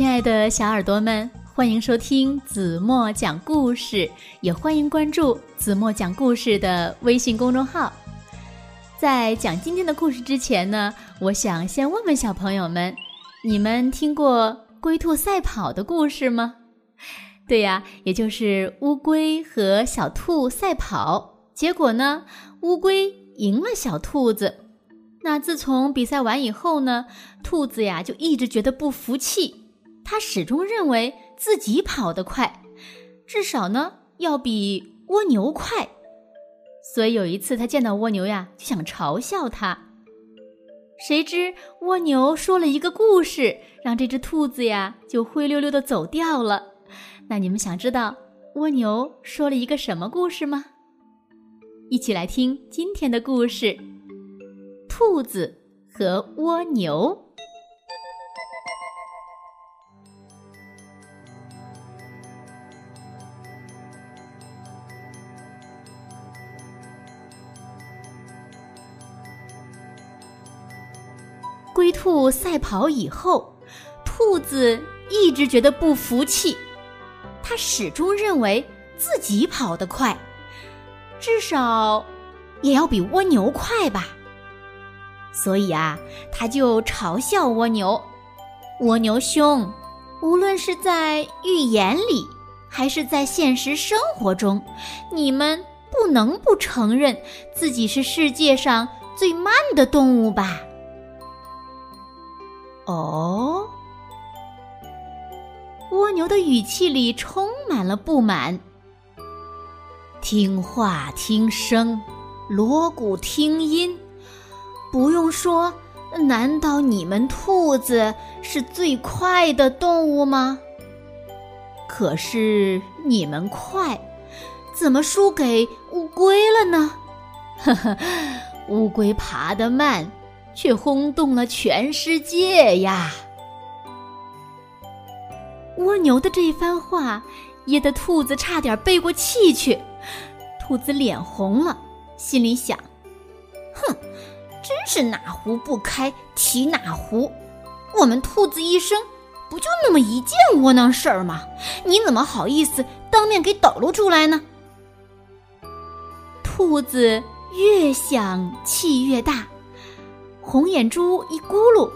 亲爱的小耳朵们，欢迎收听子墨讲故事，也欢迎关注子墨讲故事的微信公众号。在讲今天的故事之前呢，我想先问问小朋友们：你们听过龟兔赛跑的故事吗？对呀，也就是乌龟和小兔赛跑，结果呢，乌龟赢了小兔子。那自从比赛完以后呢，兔子呀就一直觉得不服气。他始终认为自己跑得快，至少呢要比蜗牛快。所以有一次他见到蜗牛呀，就想嘲笑他。谁知蜗牛说了一个故事，让这只兔子呀就灰溜溜的走掉了。那你们想知道蜗牛说了一个什么故事吗？一起来听今天的故事：兔子和蜗牛。灰兔赛跑以后，兔子一直觉得不服气。他始终认为自己跑得快，至少也要比蜗牛快吧。所以啊，他就嘲笑蜗牛：“蜗牛兄，无论是在寓言里，还是在现实生活中，你们不能不承认自己是世界上最慢的动物吧？”哦，蜗牛的语气里充满了不满。听话听声，锣鼓听音。不用说，难道你们兔子是最快的动物吗？可是你们快，怎么输给乌龟了呢？呵呵，乌龟爬得慢。却轰动了全世界呀！蜗牛的这番话噎得兔子差点背过气去。兔子脸红了，心里想：“哼，真是哪壶不开提哪壶。我们兔子一生不就那么一件窝囊事儿吗？你怎么好意思当面给抖露出来呢？”兔子越想气越大。红眼珠一咕噜，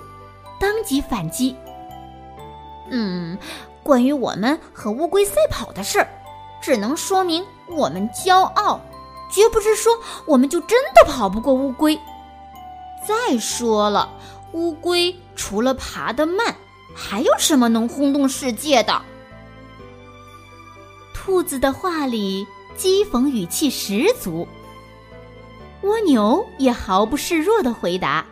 当即反击：“嗯，关于我们和乌龟赛跑的事儿，只能说明我们骄傲，绝不是说我们就真的跑不过乌龟。再说了，乌龟除了爬得慢，还有什么能轰动世界的？”兔子的话里讥讽语气十足。蜗牛也毫不示弱的回答。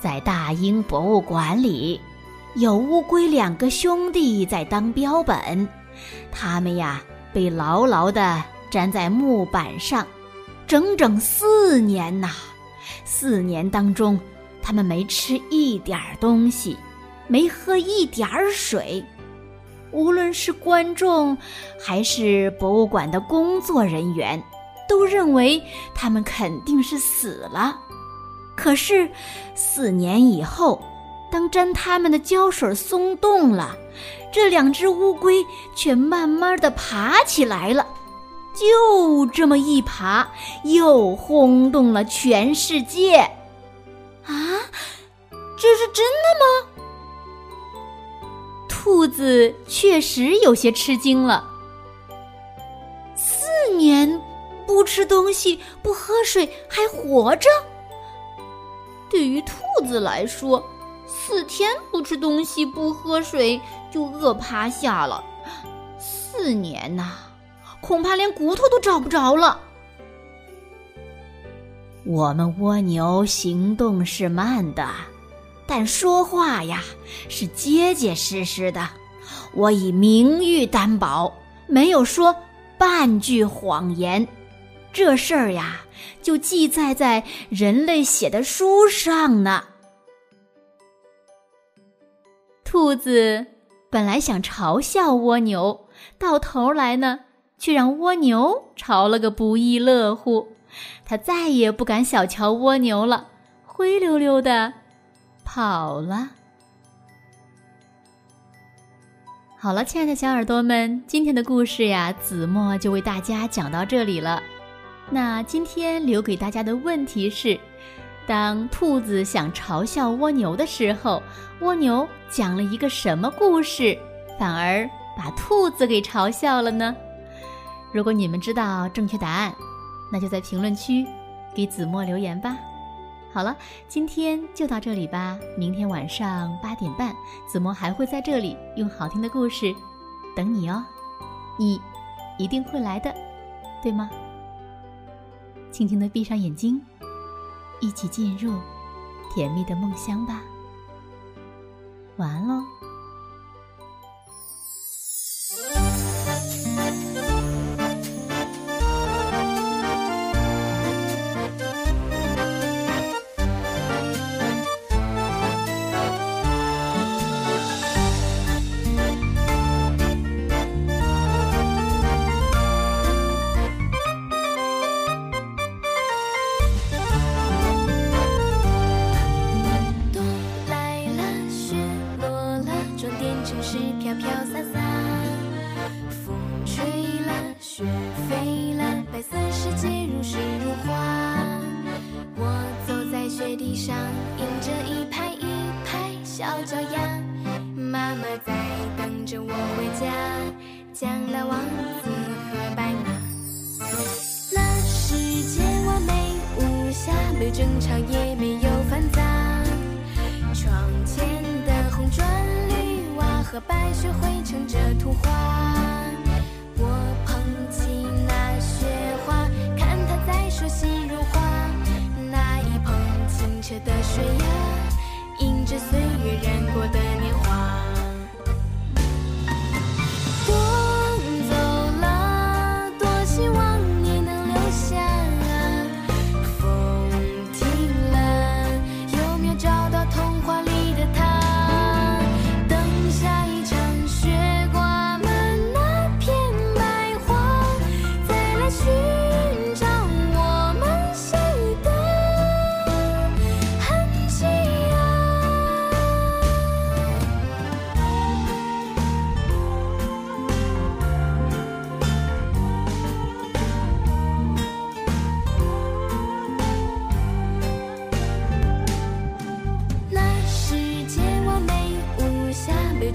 在大英博物馆里，有乌龟两个兄弟在当标本，他们呀被牢牢地粘在木板上，整整四年呐！四年当中，他们没吃一点东西，没喝一点水。无论是观众，还是博物馆的工作人员，都认为他们肯定是死了。可是，四年以后，当沾它们的胶水松动了，这两只乌龟却慢慢的爬起来了。就这么一爬，又轰动了全世界。啊，这是真的吗？兔子确实有些吃惊了。四年不吃东西、不喝水还活着？对于兔子来说，四天不吃东西、不喝水就饿趴下了。四年呐，恐怕连骨头都找不着了。我们蜗牛行动是慢的，但说话呀是结结实实的。我以名誉担保，没有说半句谎言。这事儿呀。就记载在人类写的书上呢。兔子本来想嘲笑蜗牛，到头来呢，却让蜗牛嘲了个不亦乐乎。它再也不敢小瞧蜗牛了，灰溜溜的跑了。好了，亲爱的小耳朵们，今天的故事呀，子墨就为大家讲到这里了。那今天留给大家的问题是：当兔子想嘲笑蜗牛的时候，蜗牛讲了一个什么故事，反而把兔子给嘲笑了呢？如果你们知道正确答案，那就在评论区给子墨留言吧。好了，今天就到这里吧。明天晚上八点半，子墨还会在这里用好听的故事等你哦。你一定会来的，对吗？轻轻的闭上眼睛，一起进入甜蜜的梦乡吧。晚安喽。小脚丫，妈妈在等着我回家。将来王子和白马。那世界完美无瑕，没有争吵也没有烦杂。窗前的红砖绿瓦和白雪绘成这图画。是岁月染过的年华。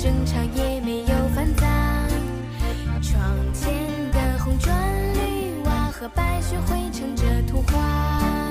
争吵也没有烦躁，窗前的红砖绿瓦和白雪绘成这图画。